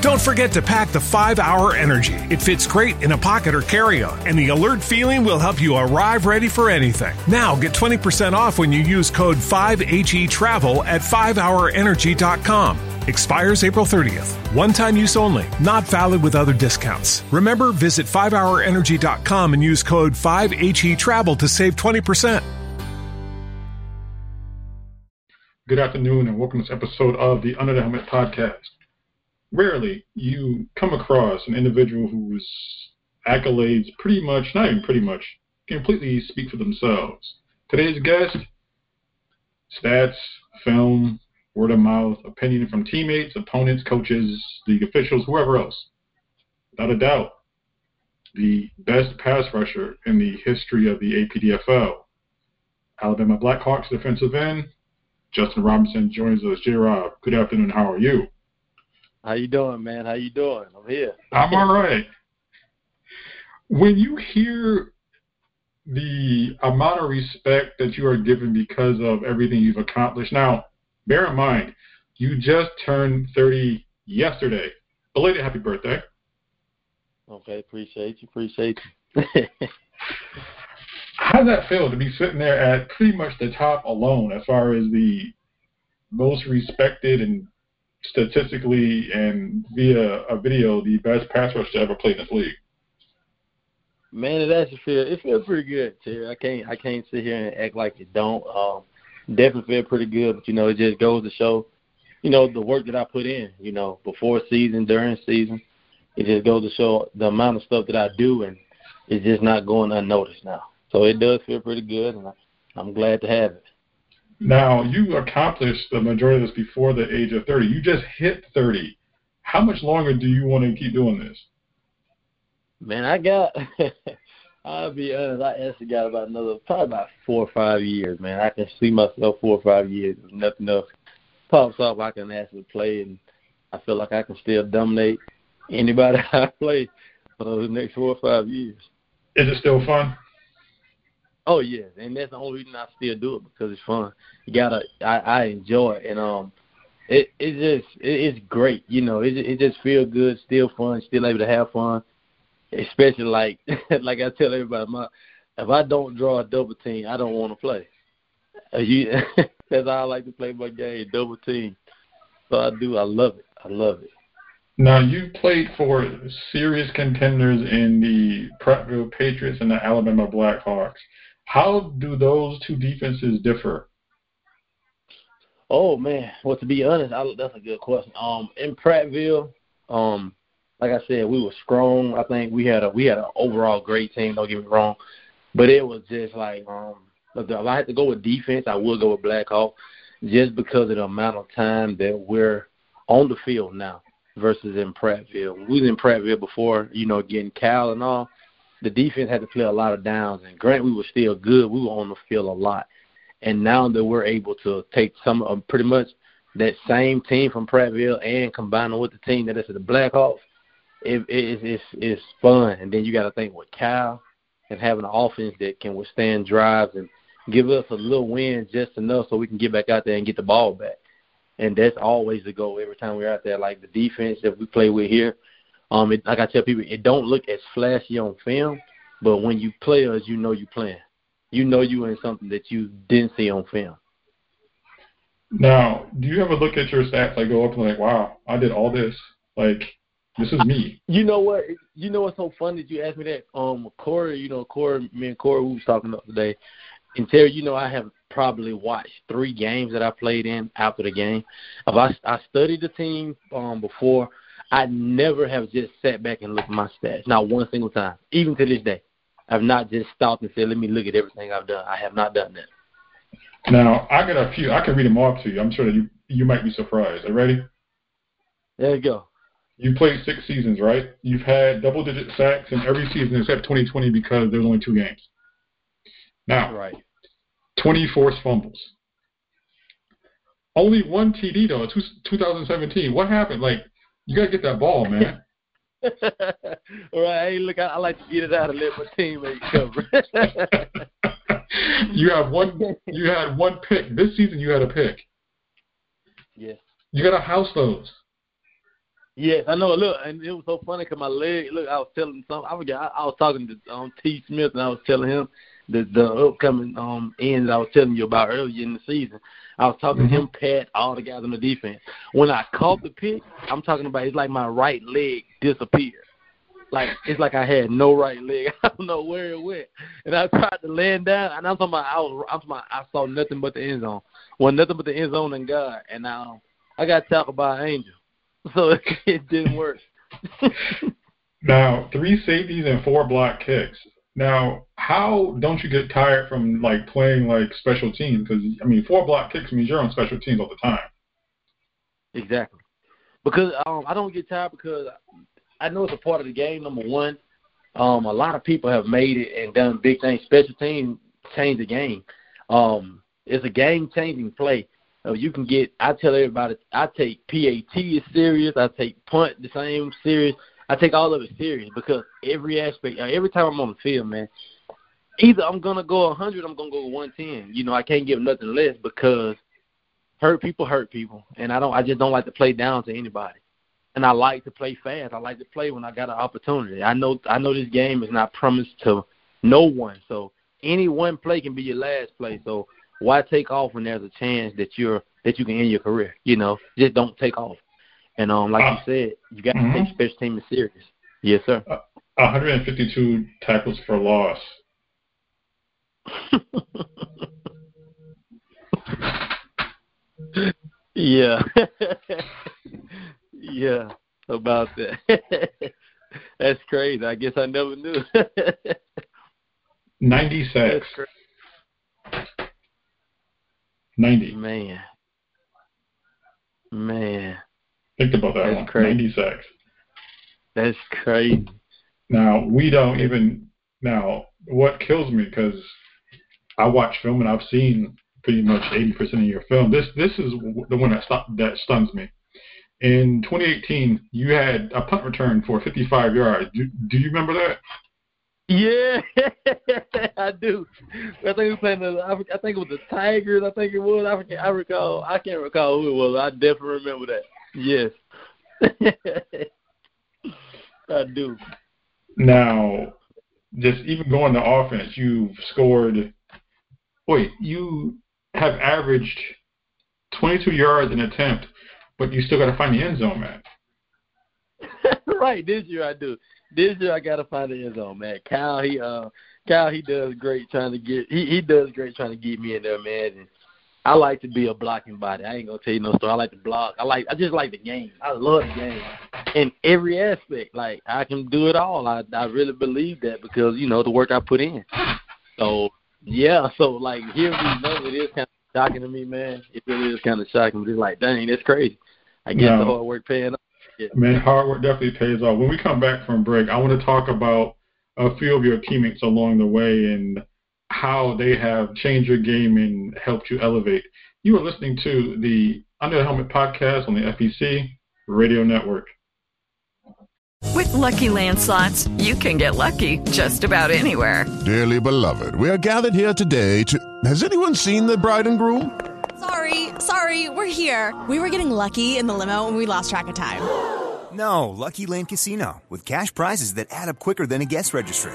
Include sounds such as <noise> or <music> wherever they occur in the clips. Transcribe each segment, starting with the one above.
Don't forget to pack the 5 Hour Energy. It fits great in a pocket or carry on, and the alert feeling will help you arrive ready for anything. Now get 20% off when you use code 5HE Travel at 5hourenergy.com. Expires April 30th. One time use only, not valid with other discounts. Remember, visit 5hourenergy.com and use code 5HE Travel to save 20%. Good afternoon, and welcome to this episode of the Under the Helmet podcast. Rarely you come across an individual whose accolades pretty much, not even pretty much, completely speak for themselves. Today's guest, stats, film, word of mouth, opinion from teammates, opponents, coaches, league officials, whoever else. Without a doubt, the best pass rusher in the history of the APDFL. Alabama Blackhawks defensive end, Justin Robinson joins us. J Rob, good afternoon. How are you? How you doing, man? How you doing? I'm here. I'm all right. When you hear the amount of respect that you are given because of everything you've accomplished, now bear in mind, you just turned 30 yesterday. Belated happy birthday. Okay, appreciate you. Appreciate you. <laughs> How does that feel to be sitting there at pretty much the top alone as far as the most respected and statistically and via a video the best pass rush to ever play in this league? Man, it actually feel it feels pretty good, Terry. I can't I can't sit here and act like it don't. Um, definitely feel pretty good, but you know it just goes to show, you know, the work that I put in. You know, before season, during season, it just goes to show the amount of stuff that I do, and it's just not going unnoticed now. So it does feel pretty good, and I, I'm glad to have it. Now, you accomplished the majority of this before the age of 30. You just hit 30. How much longer do you want to keep doing this? Man, I got. <laughs> I'll be honest. I actually got about another, probably about four or five years. Man, I can see myself four or five years. If nothing else pops up, I can actually play, and I feel like I can still dominate anybody <laughs> I play for the next four or five years. Is it still fun? Oh yeah, and that's the only reason I still do it because it's fun. You gotta, I, I enjoy it, and um, it it just it, it's great. You know, it it just feels good, still fun, still able to have fun. Especially like <laughs> like I tell everybody, my if I don't draw a double team, I don't want to play. Uh, you, <laughs> that's how I like to play my game, double team. So I do. I love it. I love it. Now you played for serious contenders in the Prattville Patriots and the Alabama Blackhawks. How do those two defenses differ? Oh man, well to be honest, I, that's a good question. Um, in Prattville, um, like I said, we were strong. I think we had a we had an overall great team. Don't get me wrong, but it was just like um, if I had to go with defense, I would go with Blackhawk, just because of the amount of time that we're on the field now versus in Prattville. We was in Prattville before, you know, getting Cal and all. The defense had to play a lot of downs, and grant we were still good. We were on the field a lot, and now that we're able to take some of pretty much that same team from Prattville and combine them with the team that is the Blackhawks, it, it, it's it's fun. And then you got to think with Cal and having an offense that can withstand drives and give us a little win just enough so we can get back out there and get the ball back. And that's always the goal every time we're out there. Like the defense that we play with here, um, it, like I tell people, it don't look as flashy on film, but when you play us, you know you playing. You know you in something that you didn't see on film. Now, do you ever look at your stats like go up and like, wow, I did all this? Like, this is me. You know what? You know what's so funny that you asked me that? Um, Corey, you know, Corey, me and Corey, we was talking about today. And Terry, you know, I have probably watched three games that I played in after the game. If I I studied the team um before, I never have just sat back and looked at my stats, not one single time, even to this day. I've not just stopped and said, "Let me look at everything I've done." I have not done that. Now I got a few. I can read them off to you. I'm sure that you you might be surprised. Are you ready? There you go. You played six seasons, right? You've had double digit sacks in every season except 2020 because there's only two games. Now, Right. 20 forced fumbles. Only one TD though. It's 2017. What happened? Like you gotta get that ball, man. <laughs> All right. Hey, look, I, I like to get it out and let my teammates cover. <laughs> you have one. You had one pick this season. You had a pick. yes. You gotta house those. Yes, I know. Look, and it was so funny because my leg. Look, I was telling some. I forget. I, I was talking to um, T. Smith, and I was telling him the the upcoming um end that I was telling you about earlier in the season. I was talking to him, Pat, all the guys on the defense. When I caught the pick, I'm talking about it's like my right leg disappeared. Like it's like I had no right leg. <laughs> I don't know where it went. And I tried to land down, and I'm talking about I was. I'm talking about I saw nothing but the end zone. Well, nothing but the end zone and God. And now I got to talk about Angel, <laughs> so it didn't work. <laughs> Now three safeties and four block kicks. Now, how don't you get tired from like playing like special teams? Because I mean, four block kicks means you're on special teams all the time. Exactly. Because um, I don't get tired because I know it's a part of the game. Number one, um, a lot of people have made it and done big things. Special teams change the game. Um, it's a game changing play. Uh, you can get. I tell everybody, I take PAT as serious. I take punt the same serious. I take all of it serious because every aspect, uh, every time I'm on the field, man, either I'm gonna go 100, I'm gonna go 110. You know, I can't give nothing less because hurt people hurt people, and I don't. I just don't like to play down to anybody. And I like to play fast. I like to play when I got an opportunity. I know. I know this game is not promised to no one, so any one play can be your last play. So why take off when there's a chance that you're that you can end your career? You know, just don't take off. And um, like Uh, you said, you got to mhm. take special team is serious. Yes, sir. 152 tackles for loss. <laughs> yeah. <laughs> yeah, about that. <laughs> That's crazy. I guess I never knew. 90 That's sacks. 90. Man. Man. Think about that That's one. crazy. 90 sacks. That's crazy. Now we don't even. Now what kills me because I watch film and I've seen pretty much 80% of your film. This this is the one that stu- that stuns me. In 2018, you had a punt return for 55 yards. Do, do you remember that? Yeah, <laughs> I do. I think we playing the. I think it was the Tigers. I think it was. I I recall. I can't recall who it was. I definitely remember that. Yes, <laughs> I do. Now, just even going to offense, you've scored. Wait, you have averaged 22 yards an attempt, but you still got to find the end zone, man. <laughs> right. This year I do. This year I gotta find the end zone, man. Kyle, he uh, Kyle, he does great trying to get. He he does great trying to get me in there, man. And I like to be a blocking body. I ain't gonna tell you no story. I like to block. I like. I just like the game. I love the game in every aspect. Like I can do it all. I I really believe that because you know the work I put in. So yeah. So like hearing these numbers, it is kind of shocking to me, man. It really is kind of shocking. It's like, dang, that's crazy. I guess No. the hard work paying off. Man, hard work definitely pays off. When we come back from break, I want to talk about a few of your teammates along the way and how they have changed your game and helped you elevate. You are listening to the Under the Helmet podcast on the FEC Radio Network. With Lucky Land slots, you can get lucky just about anywhere. Dearly beloved, we are gathered here today to. Has anyone seen the bride and groom? Sorry, sorry, we're here. We were getting lucky in the limo and we lost track of time. No, Lucky Land Casino, with cash prizes that add up quicker than a guest registry.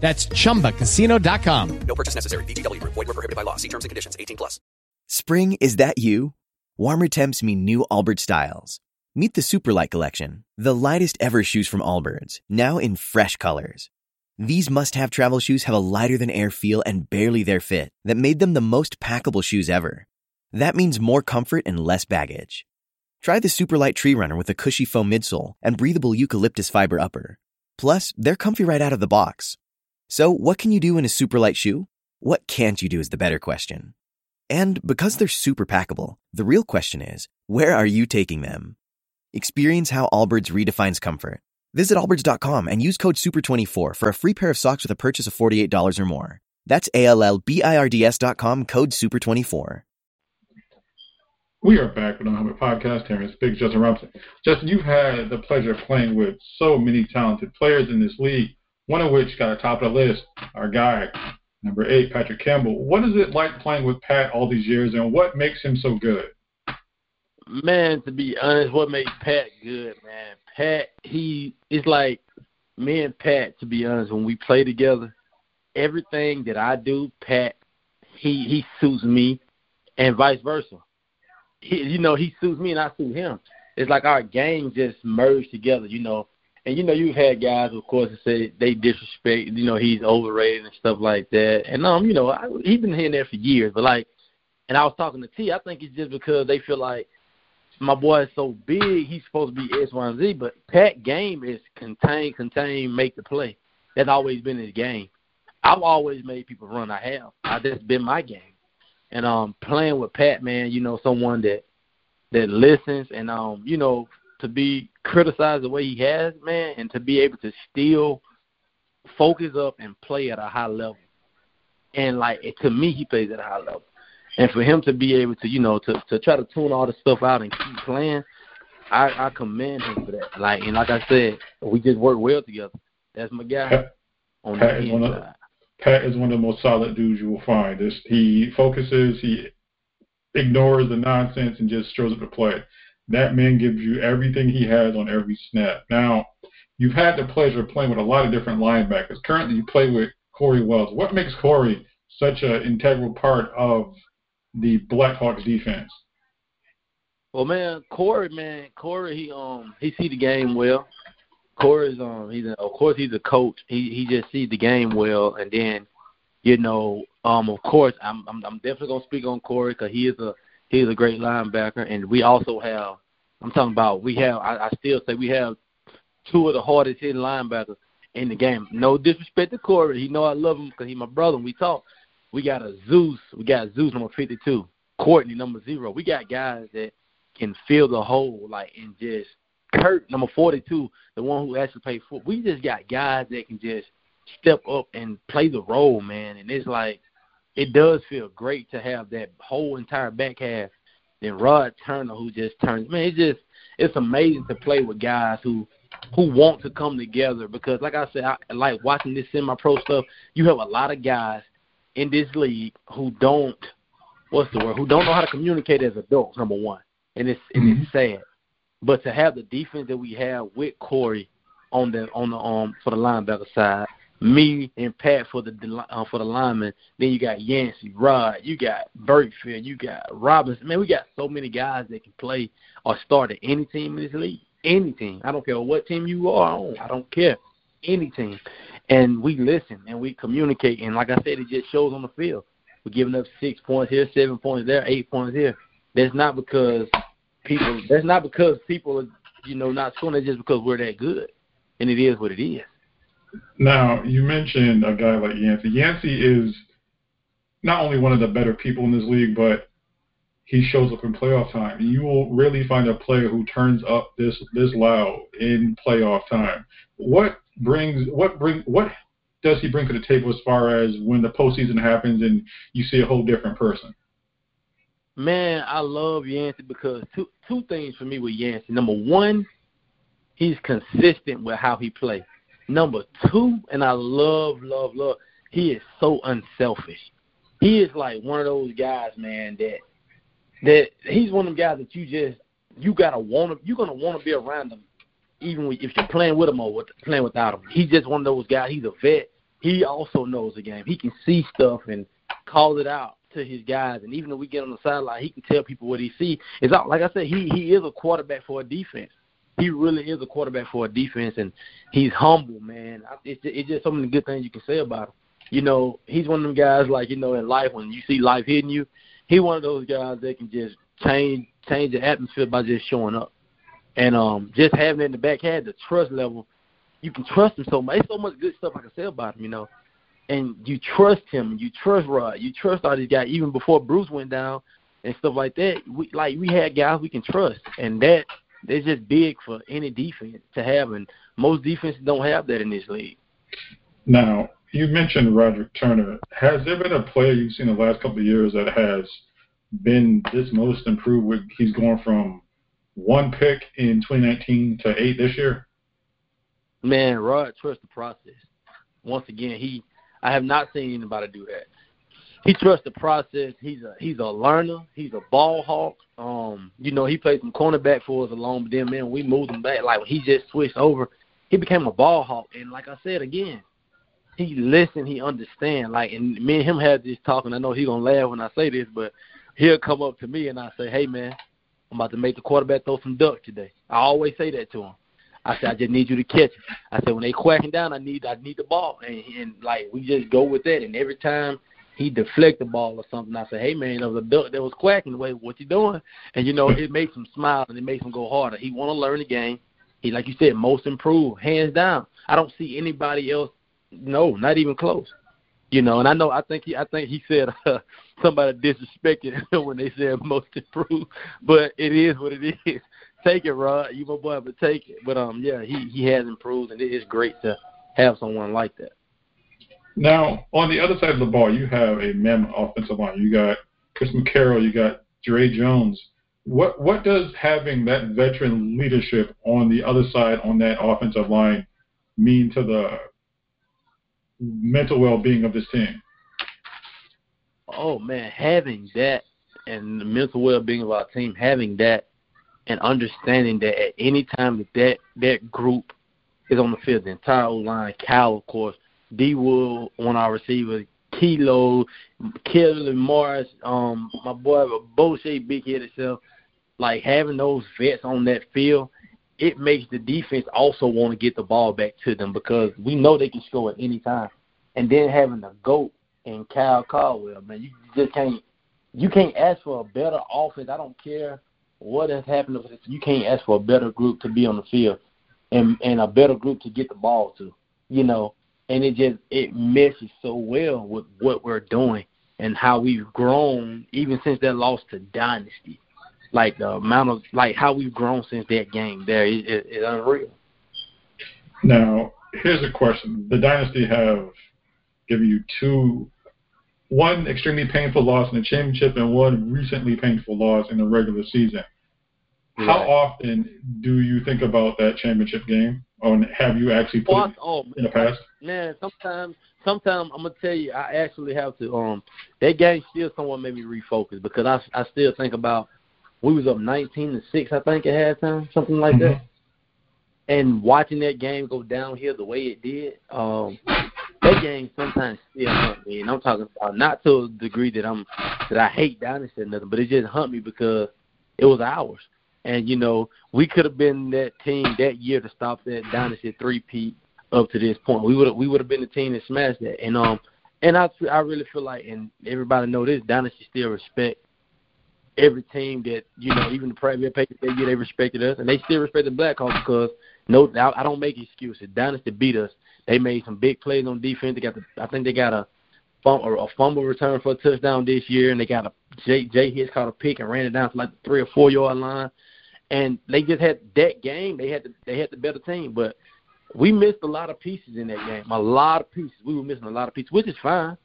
That's ChumbaCasino.com. No purchase necessary. VGW Group. Void were prohibited by law. See terms and conditions. 18 plus. Spring, is that you? Warmer temps mean new Allbirds styles. Meet the Superlight Collection, the lightest ever shoes from Allbirds, now in fresh colors. These must-have travel shoes have a lighter-than-air feel and barely there fit that made them the most packable shoes ever. That means more comfort and less baggage. Try the Superlight Tree Runner with a cushy foam midsole and breathable eucalyptus fiber upper. Plus, they're comfy right out of the box. So, what can you do in a super light shoe? What can't you do is the better question. And because they're super packable, the real question is, where are you taking them? Experience how Allbirds redefines comfort. Visit allbirds.com and use code SUPER24 for a free pair of socks with a purchase of $48 or more. That's A-L-L-B-I-R-D-S dot com, code SUPER24. We are back with the Helmet Podcast. Here is Big Justin Robinson. Justin, you've had the pleasure of playing with so many talented players in this league, one of which got a top of the list, our guy, number eight, Patrick Campbell. What is it like playing with Pat all these years, and what makes him so good? Man, to be honest, what makes Pat good, man? Pat, he it's like me and Pat. To be honest, when we play together, everything that I do, Pat, he he suits me, and vice versa. He, you know, he suits me and I suit him. It's like our game just merged together, you know. And you know, you've had guys, of course, that say they disrespect. You know, he's overrated and stuff like that. And um, you know, I, he's been here and there for years. But like, and I was talking to T. I think it's just because they feel like my boy is so big, he's supposed to be X, Y, and Z. But Pat game is contain, contain, make the play. That's always been his game. I've always made people run. I have. I, that's been my game. And um, playing with Pat, man, you know, someone that that listens and um, you know, to be criticized the way he has, man, and to be able to still focus up and play at a high level. And like to me, he plays at a high level. And for him to be able to, you know, to to try to tune all the stuff out and keep playing, I, I commend him for that. Like and like I said, we just work well together. That's my guy Pat, on Pat the is one of. Pat is one of the most solid dudes you will find. This he focuses, he ignores the nonsense and just shows up to play. That man gives you everything he has on every snap. Now, you've had the pleasure of playing with a lot of different linebackers. Currently, you play with Corey Wells. What makes Corey such an integral part of the Blackhawks defense? Well, man, Corey, man, Corey, he um he see the game well. Corey's um he's a, of course he's a coach. He he just sees the game well, and then you know um of course I'm I'm, I'm definitely gonna speak on Corey because he is a he is a great linebacker, and we also have I'm talking about we have I, I still say we have two of the hardest hitting linebackers in the game. No disrespect to Corey, he know I love him because he's my brother. and We talk. We got a Zeus. We got Zeus number 52. Courtney number zero. We got guys that can fill the hole like and just Kurt number 42, the one who actually played football. We just got guys that can just step up and play the role, man. And it's like it does feel great to have that whole entire back half. Then Rod Turner, who just turns, man, it's just it's amazing to play with guys who who want to come together because, like I said, I like watching this semi-pro stuff. You have a lot of guys in this league who don't what's the word who don't know how to communicate as adults. Number one, and it's and it's sad. But to have the defense that we have with Corey on the on the um for the linebacker side, me and Pat for the uh, for the lineman, then you got Yancey, Rod, you got Burkfield, you got Robinson. Man, we got so many guys that can play or start at any team in this league. Any team. I don't care what team you are on. I don't care. Any team. And we listen and we communicate and like I said, it just shows on the field. We're giving up six points here, seven points there, eight points here. That's not because people that's not because people are, you know, not scoring, it's just because we're that good. And it is what it is. Now, you mentioned a guy like Yancey. Yancey is not only one of the better people in this league, but he shows up in playoff time. You will really find a player who turns up this this loud in playoff time. What brings what bring what does he bring to the table as far as when the postseason happens and you see a whole different person? Man, I love Yancey because two two things for me with Yancey. Number one, he's consistent with how he plays. Number two, and I love, love, love, he is so unselfish. He is like one of those guys, man, that that he's one of them guys that you just you gotta want to you're gonna want to be around him even if you're playing with him or with, playing without him. He's just one of those guys. He's a vet. He also knows the game. He can see stuff and call it out to his guys. And even if we get on the sideline, he can tell people what he see. It's all, like I said, he he is a quarterback for a defense. He really is a quarterback for a defense, and he's humble, man. It's just, it's just so many good things you can say about him. You know, he's one of them guys like you know in life when you see life hitting you. He one of those guys that can just change change the atmosphere by just showing up. And um just having in the back had the trust level. You can trust him so much. There's so much good stuff I can say about him, you know. And you trust him, you trust Rod, you trust all these guys even before Bruce went down and stuff like that. We like we had guys we can trust and that it's just big for any defense to have and most defenses don't have that in this league. Now, you mentioned Roderick Turner. Has there been a player you've seen the last couple of years that has been this most improved? With he's going from one pick in 2019 to eight this year. Man, Rod trusts the process. Once again, he I have not seen anybody do that. He trusts the process. He's a he's a learner. He's a ball hawk. Um, you know, he played some cornerback for us along, but then man, we moved him back. Like he just switched over. He became a ball hawk, and like I said again, he listen, he understand. Like, and me and him had this talking. I know he gonna laugh when I say this, but he'll come up to me and I say, "Hey, man, I'm about to make the quarterback throw some duck today." I always say that to him. I said, "I just need you to catch it." I said, "When they quacking down, I need I need the ball," and, and like we just go with that. And every time he deflect the ball or something, I said, "Hey, man, there was a duck that was quacking. Wait, what you doing?" And you know, it makes him smile and it makes him go harder. He want to learn the game. He, like you said, most improved, hands down. I don't see anybody else. No, not even close. You know, and I know I think he I think he said uh, <laughs> somebody disrespected when they said most improved, but it is what it is. Take it, Rod. You my boy, but take it. But um, yeah, he he has improved, and it is great to have someone like that. Now, on the other side of the ball, you have a mammoth offensive line. You got Chris McCarroll, you got Dre Jones. What what does having that veteran leadership on the other side on that offensive line mean to the mental well-being of this team? Oh man, having that and the mental well-being of our team, having that and understanding that at any time that that, that group is on the field, the entire line, Cal, of course, D Wood on our receiver, Kilo, Kelly Morris, um, my boy Boshe Big Head itself, like having those vets on that field, it makes the defense also want to get the ball back to them because we know they can score at any time. And then having the GOAT and Kyle Caldwell, man, you just can't you can't ask for a better offense. I don't care what has happened. You can't ask for a better group to be on the field and and a better group to get the ball to. You know, and it just it meshes so well with what we're doing and how we've grown even since that loss to Dynasty. Like the amount of like how we've grown since that game there is, is, is unreal. Now, here's a question: The Dynasty have given you two, one extremely painful loss in the championship and one recently painful loss in the regular season. Right. How often do you think about that championship game, or have you actually played oh, oh, in the past? Man, sometimes, sometimes I'm gonna tell you, I actually have to. Um, that game still somewhat made me refocus because I I still think about we was up 19 to six, I think at halftime, something like mm-hmm. that. And watching that game go downhill the way it did, um, that game sometimes still hunt me, and I'm talking about not to a degree that I'm that I hate Dynasty or nothing, but it just hunt me because it was ours. And you know, we could have been that team that year to stop that Dynasty three peat up to this point. We would we would have been the team that smashed that. And um, and I I really feel like, and everybody know this, Dynasty still respect every team that you know, even the Premier Patriots that year they respected us, and they still respect the Blackhawks because no, I don't make excuses. Dynasty beat us they made some big plays on defense. They got the, I think they got a fumble, a fumble return for a touchdown this year, and they got a Jay Jay Hicks caught a pick and ran it down to like the three or four yard line. And they just had that game. They had the they had the better team, but we missed a lot of pieces in that game. A lot of pieces. We were missing a lot of pieces, which is fine.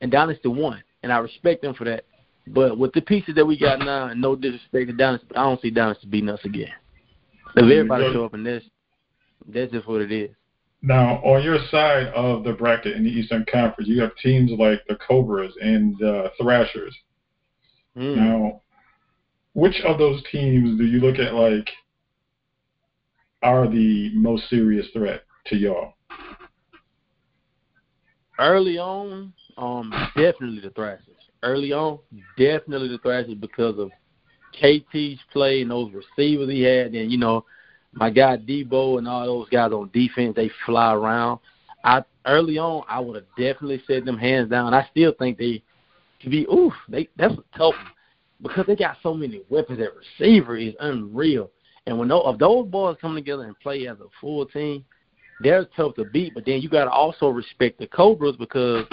And Dynasty won, and I respect them for that. But with the pieces that we got now, and no disrespect to Dynasty, but I don't see Dynasty beating us again. If everybody show up in this, that's just what it is. Now, on your side of the bracket in the Eastern Conference, you have teams like the Cobras and the Thrashers. Mm. Now, which of those teams do you look at like, are the most serious threat to y'all? Early on, um, definitely the Thrashers. Early on, definitely the Thrashers because of KT's play and those receivers he had, and you know, my guy Debo and all those guys on defense, they fly around. I early on, I would have definitely said them hands down. I still think they could be oof. They that's a tough one because they got so many weapons at receiver is unreal. And when those, if those boys come together and play as a full team, they're tough to beat. But then you got to also respect the Cobras because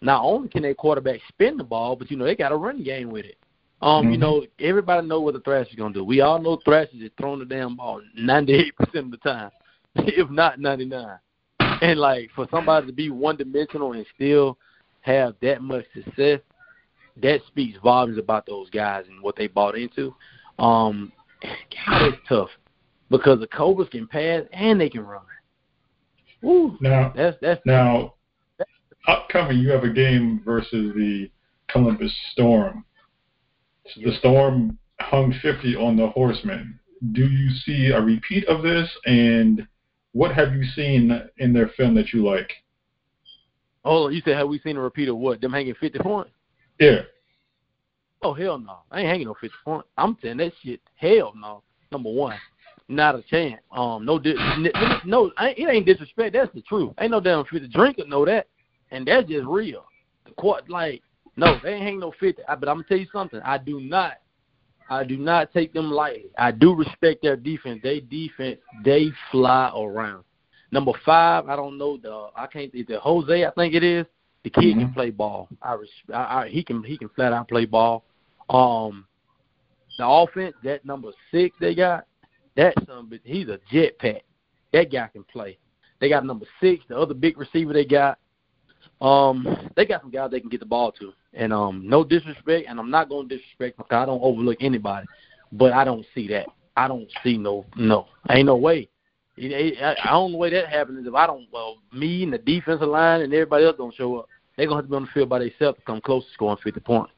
not only can their quarterback spin the ball, but you know they got a run game with it. Um, mm-hmm. you know, everybody know what the Thrashers is gonna do. We all know Thrashers is throwing the damn ball ninety eight percent of the time, <laughs> if not ninety nine. And like for somebody to be one dimensional and still have that much success, that speaks volumes about those guys and what they bought into. Um, God, it's tough because the Cobras can pass and they can run. Ooh, now, that's that's now that's, upcoming. You have a game versus the Columbus Storm. The Storm hung 50 on the Horsemen. Do you see a repeat of this? And what have you seen in their film that you like? Oh, you said have we seen a repeat of what? Them hanging 50 points? Yeah. Oh hell no! I ain't hanging no 50 points. I'm saying that shit. Hell no. Number one, not a chance. Um, no, no, it ain't disrespect. That's the truth. Ain't no damn 50 drinker know that, and that's just real. The court, like, no, they ain't hang no 50. But I'm gonna tell you something. I do not I do not take them lightly. I do respect their defense. They defense, they fly around. Number five, I don't know the I can't is it Jose, I think it is. The kid mm-hmm. can play ball. I, I, I he can he can flat out play ball. Um the offense, that number six they got, that son he's a jet pack. That guy can play. They got number six, the other big receiver they got. Um, they got some guys they can get the ball to. And um, no disrespect, and I'm not going to disrespect because I don't overlook anybody, but I don't see that. I don't see no no. Ain't no way. It, it, I, I don't know way that happens if I don't. Well, me and the defensive line and everybody else don't show up. They're gonna have to be on the field by themselves to come close to scoring 50 points.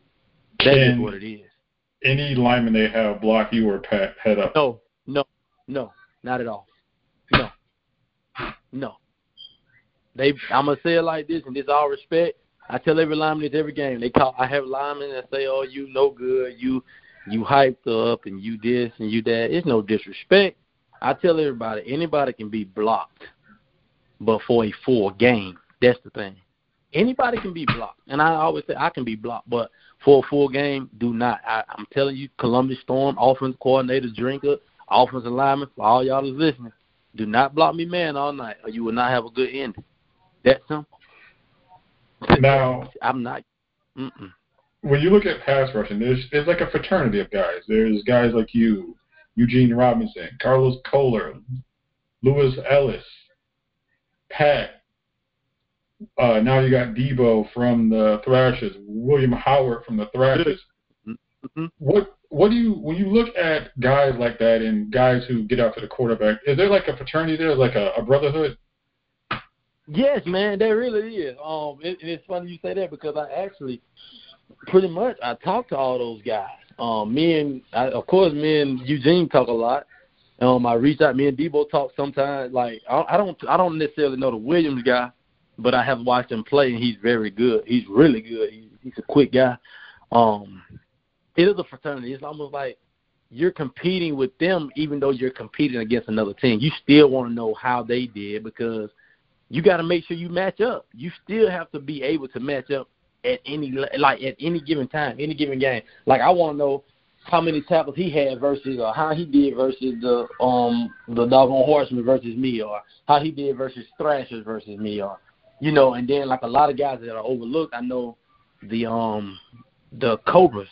That is what it is. Any lineman they have block you or pat head up? No, no, no, not at all. No, no. They, I'm gonna say it like this, and this all respect. I tell every lineman this every game. They call. I have linemen that say, "Oh, you no good. You you hyped up and you this and you that." It's no disrespect. I tell everybody, anybody can be blocked, but for a full game, that's the thing. Anybody can be blocked, and I always say I can be blocked, but for a full game, do not. I, I'm telling you, Columbus Storm offensive coordinator, drinker, offensive lineman, for all y'all that's listening, do not block me man all night, or you will not have a good ending. That simple. Now, I'm not. Mm-mm. When you look at pass rushing, there's it's like a fraternity of guys. There's guys like you, Eugene Robinson, Carlos Kolar, Lewis Ellis, Pat. Uh, now you got Debo from the Thrashers, William Howard from the Thrashers. Mm-hmm. What what do you when you look at guys like that and guys who get after the quarterback? Is there like a fraternity there, like a, a brotherhood? Yes, man, there really is. Um, it, it's funny you say that because I actually, pretty much, I talk to all those guys. Um, me and I, of course, me and Eugene talk a lot. Um, I reach out. Me and Debo talk sometimes. Like I, I don't, I don't necessarily know the Williams guy, but I have watched him play, and he's very good. He's really good. He, he's a quick guy. Um, it is a fraternity. It's almost like you're competing with them, even though you're competing against another team. You still want to know how they did because you got to make sure you match up. You still have to be able to match up at any like at any given time, any given game. Like I want to know how many tackles he had versus or how he did versus the um the doggone horseman versus me or how he did versus thrashers versus me or you know and then like a lot of guys that are overlooked i know the um the cobras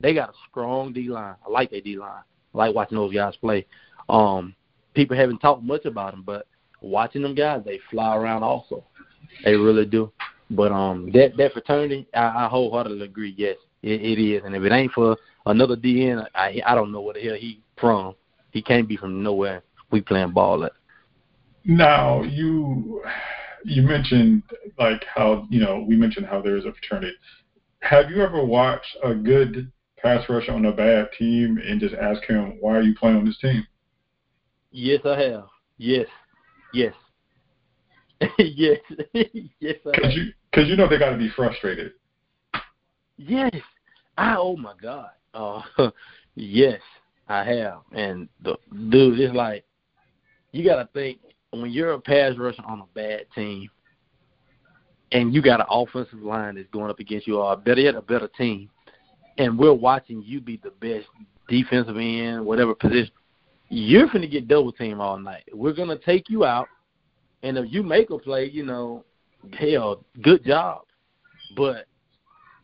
they got a strong d line i like their d line i like watching those guys play um people haven't talked much about them but watching them guys, they fly around also. They really do. But um, that that fraternity, I, I wholeheartedly agree. Yes, it, it is. And if it ain't for another DN, I I don't know where the hell he from. He can't be from nowhere. We playing ball at. Now you you mentioned like how you know we mentioned how there is a fraternity. Have you ever watched a good pass rush on a bad team and just ask him why are you playing on this team? Yes, I have. Yes, yes, <laughs> yes, <laughs> yes. Because you, cause you know they got to be frustrated. Yes. I oh my God. Uh <laughs> yes, I have. And the dude, it's like you gotta think when you're a pass rusher on a bad team and you got an offensive line that's going up against you or better yet a better team and we're watching you be the best defensive end, whatever position, you're gonna get double team all night. We're gonna take you out and if you make a play, you know, hell, good job. But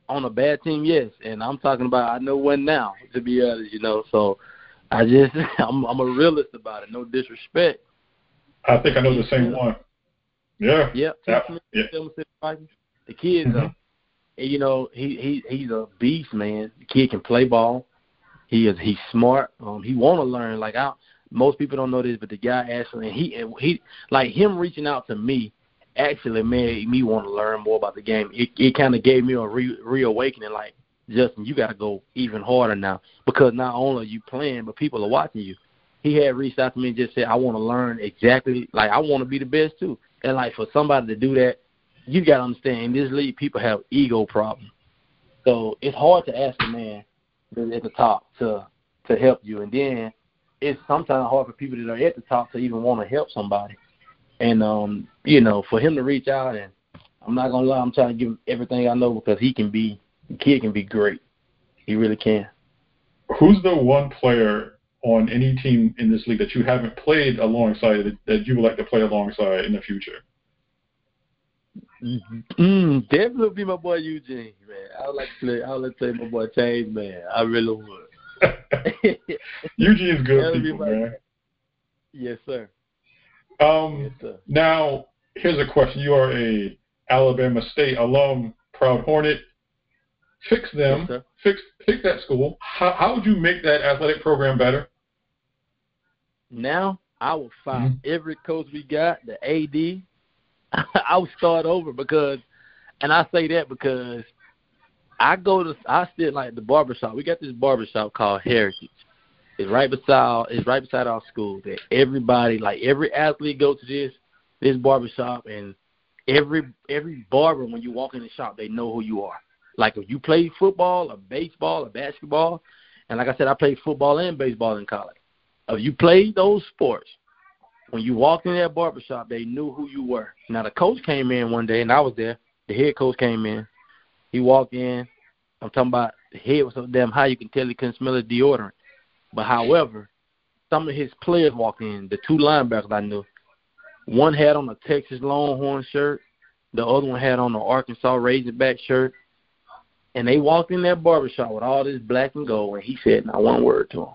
on a bad team, yes. And I'm talking about I know when now, to be honest, you know. So I just <laughs> I'm I'm a realist about it. No disrespect. I think I know the same one. Yeah. Yep. Yeah. yeah. The kid's mm-hmm. uh, you know, he he he's a beast, man. The kid can play ball. He is he's smart. Um, he want to learn. Like I, most people don't know this, but the guy actually, and he and he like him reaching out to me actually made me want to learn more about the game. It it kind of gave me a re, reawakening. Like Justin, you got to go even harder now because not only are you playing, but people are watching you. He had reached out to me and just said, "I want to learn exactly. Like I want to be the best too." And like for somebody to do that, you got to understand in this league, people have ego problems. So it's hard to ask a man that's at the top to to help you, and then it's sometimes hard for people that are at the top to even want to help somebody. And um, you know, for him to reach out and I'm not gonna lie, I'm trying to give him everything I know because he can be the kid can be great. He really can. Who's the one player on any team in this league that you haven't played alongside that, you would like to play alongside in the future? Mm, definitely be my boy Eugene, man. I would like to play. I would like to play my boy James, man. I really would. <laughs> Eugene's good people, man. Yes, sir. Um, now, here's a question. You are a Alabama State alum, proud Hornet. Fix them. Yes, fix fix that school. How how would you make that athletic program better? Now I will fire mm-hmm. every coach we got, the AD. <laughs> I will start over because, and I say that because I go to I still like the barbershop. We got this barbershop called Heritage. It's right beside it's right beside our school. That everybody, like every athlete, go to this this barbershop, and every every barber when you walk in the shop, they know who you are. Like if you play football or baseball or basketball, and like I said, I played football and baseball in college. If you played those sports, when you walked in that barbershop, they knew who you were. Now the coach came in one day, and I was there. The head coach came in. He walked in. I'm talking about the head was so damn high you can tell he couldn't smell the deodorant. But however, some of his players walked in, the two linebackers I knew. One had on a Texas Longhorn shirt, the other one had on an Arkansas Razorback shirt. And they walked in that barbershop with all this black and gold, and he said not one word to them.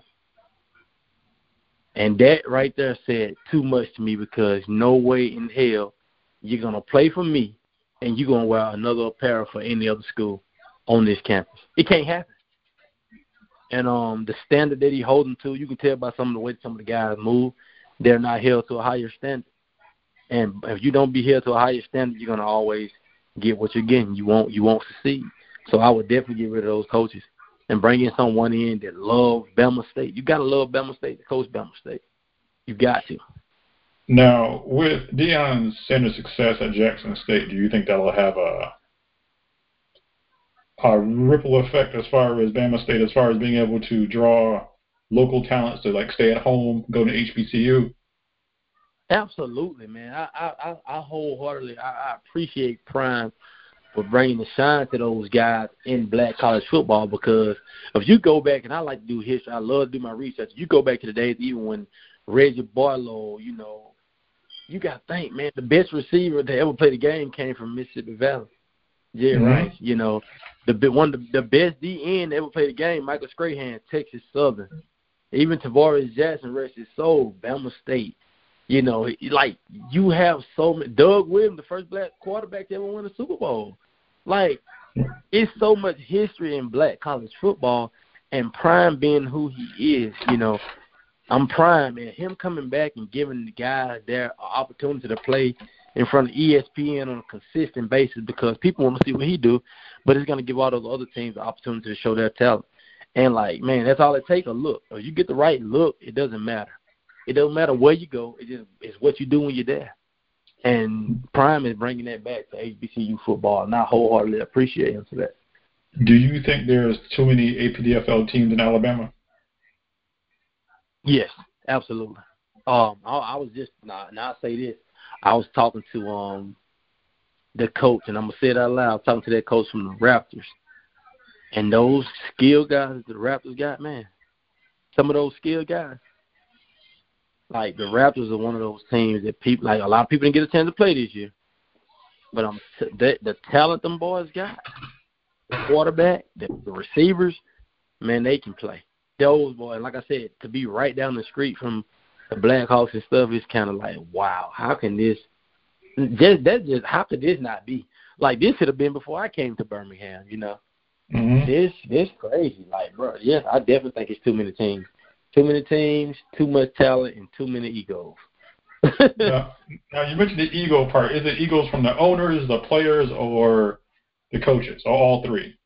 And that right there said too much to me because no way in hell you're gonna play for me and you're gonna wear another apparel for any other school on this campus. It can't happen and um the standard that he's holding to, you can tell by some of the way some of the guys move, they're not held to a higher standard. And if you don't be held to a higher standard, you're gonna always get what you're getting. You won't you won't succeed. So I would definitely get rid of those coaches and bring in someone in that love Bama State. You gotta love Bama State to coach Bama State. You got to. Now, with Deion Sanders' success at Jackson State, do you think that'll have a a ripple effect as far as Bama State, as far as being able to draw local talents to like stay at home, go to HBCU? Absolutely, man. I I I wholeheartedly I, I appreciate Prime for bringing the shine to those guys in black college football because if you go back and I like to do history, I love to do my research. You go back to the days even when Reggie Barlow, you know, you got to think, man, the best receiver to ever play the game came from Mississippi Valley. Yeah, mm-hmm. right. You know, the one of the, the best DN ever played the game, Michael Strahan, Texas Southern. Even Tarvaris Jackson, rest his soul, Bama State. You know, like you have so many. Doug Williams, the first black quarterback to ever win a Super Bowl. Like, it's so much history in black college football, and Prime being who he is. You know, I'm Prime, and him coming back and giving the guys their opportunity to play in front of ESPN on a consistent basis because people want to see what he do, but it's going to give all those other teams the opportunity to show their talent. And like, man, that's all it takes a look. If you get the right look, it doesn't matter. It doesn't matter where you go. It just it's what you do when you're there. And Prime is bringing that back to HBCU football, and I wholeheartedly appreciate him for that. Do you think there's too many APDFL teams in Alabama? Yes, absolutely. Um, I, I was just now. I say this. I was talking to um the coach, and I'm gonna say it out loud. Talking to that coach from the Raptors, and those skill guys that the Raptors got, man. Some of those skill guys, like the Raptors, are one of those teams that people like. A lot of people didn't get a chance to play this year, but um, the, the talent them boys got, the quarterback, the, the receivers, man, they can play. Those boys, like I said, to be right down the street from the Blackhawks and stuff is kind of like, wow, how can this? Just that just how could this not be? Like this should have been before I came to Birmingham, you know. Mm-hmm. This this crazy, like bro. Yes, I definitely think it's too many teams, too many teams, too much talent, and too many egos. <laughs> now, now you mentioned the ego part. Is it egos from the owners, the players, or the coaches, or all three?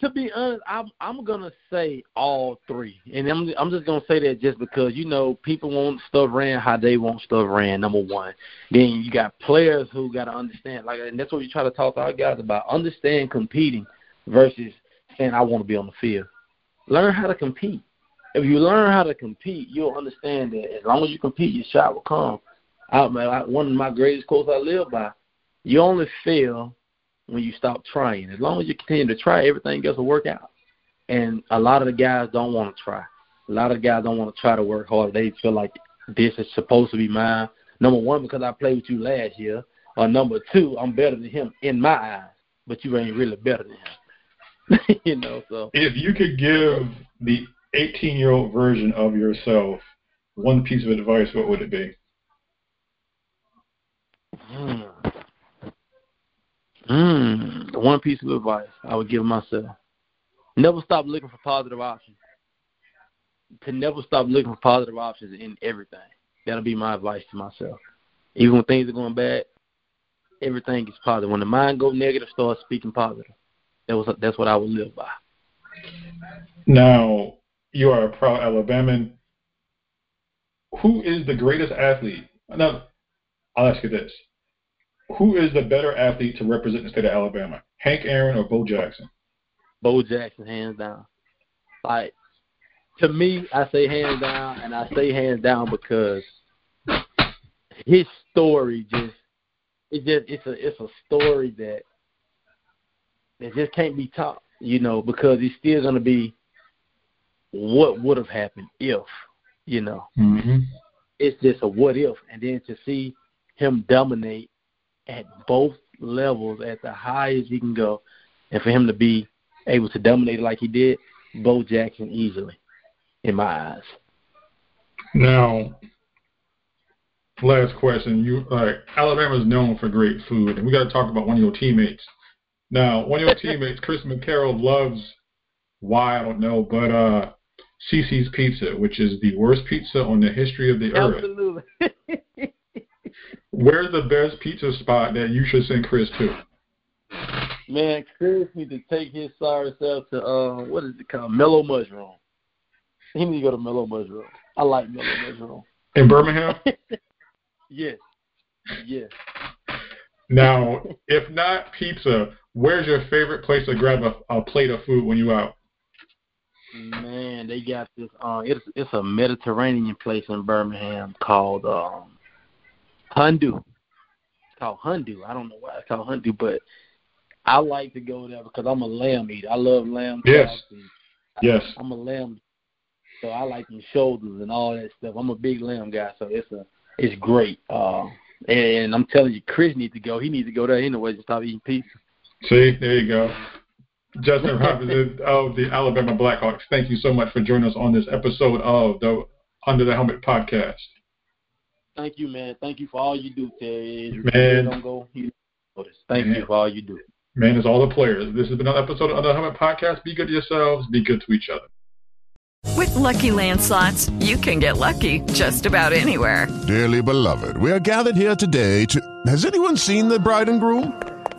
to be honest, I'm I'm gonna say all three, and I'm I'm just gonna say that just because you know people want stuff ran how they want stuff ran. Number one, then you got players who got to understand, like, and that's what we try to talk to our guys about. Understand competing versus saying I want to be on the field. Learn how to compete. If you learn how to compete, you'll understand that as long as you compete, your shot will come. I, I, one of my greatest quotes I live by: You only fail when you stop trying. As long as you continue to try, everything else will work out. And a lot of the guys don't want to try. A lot of the guys don't want to try to work hard. They feel like this is supposed to be mine. Number one, because I played with you last year. Or number two, I'm better than him in my eyes, but you ain't really better than him. <laughs> you know, so if you could give the 18 year old version of yourself one piece of advice, what would it be? Hmm. Mm, one piece of advice I would give myself: never stop looking for positive options. To never stop looking for positive options in everything. That'll be my advice to myself. Even when things are going bad, everything is positive. When the mind goes negative, start speaking positive. That was that's what I would live by. Now you are a proud Alabaman. Who is the greatest athlete? Now, I'll ask you this: who is the better athlete to represent the state of Alabama? Hank Aaron or Bo Jackson? Bo Jackson, hands down. Like to me, I say hands down, and I say hands down because his story just it just it's a it's a story that that just can't be taught, you know, because it's still gonna be what would have happened if, you know. Mm-hmm. It's just a what if, and then to see him dominate at both levels at the highest he can go, and for him to be able to dominate like he did, Bo Jackson easily, in my eyes. Now, last question. You like Alabama is known for great food, and we got to talk about one of your teammates. Now, one of your <laughs> teammates, Chris McCarroll, loves why I don't know, but uh, CiCi's Pizza, which is the worst pizza on the history of the earth. Absolutely. <laughs> Where's the best pizza spot that you should send Chris to? Man, Chris need to take his sorry self to uh, what is it called? Mellow Mushroom. He need to go to Mellow Mushroom. I like Mellow Mushroom. In Birmingham? <laughs> yes. Yes. Now, if not pizza, where's your favorite place to grab a, a plate of food when you out? Man, they got this. Uh, it's it's a Mediterranean place in Birmingham called um, Hundu. It's called Hundu. I don't know why it's called Hundu, but I like to go there because I'm a lamb eater. I love lamb Yes. Yes. I'm a lamb, so I like them shoulders and all that stuff. I'm a big lamb guy, so it's a it's great. Uh, and I'm telling you, Chris needs to go. He needs to go there anyway to stop eating pizza. See, there you go. Justin Robinson of the Alabama Blackhawks, thank you so much for joining us on this episode of the Under the Helmet podcast. Thank you, man. Thank you for all you do, Terry. Man. Don't go. Thank Man. you for all you do. Man, it's all the players. This has been another episode of Under the Helmet podcast. Be good to yourselves. Be good to each other. With Lucky Land slots, you can get lucky just about anywhere. Dearly beloved, we are gathered here today to. Has anyone seen the bride and groom?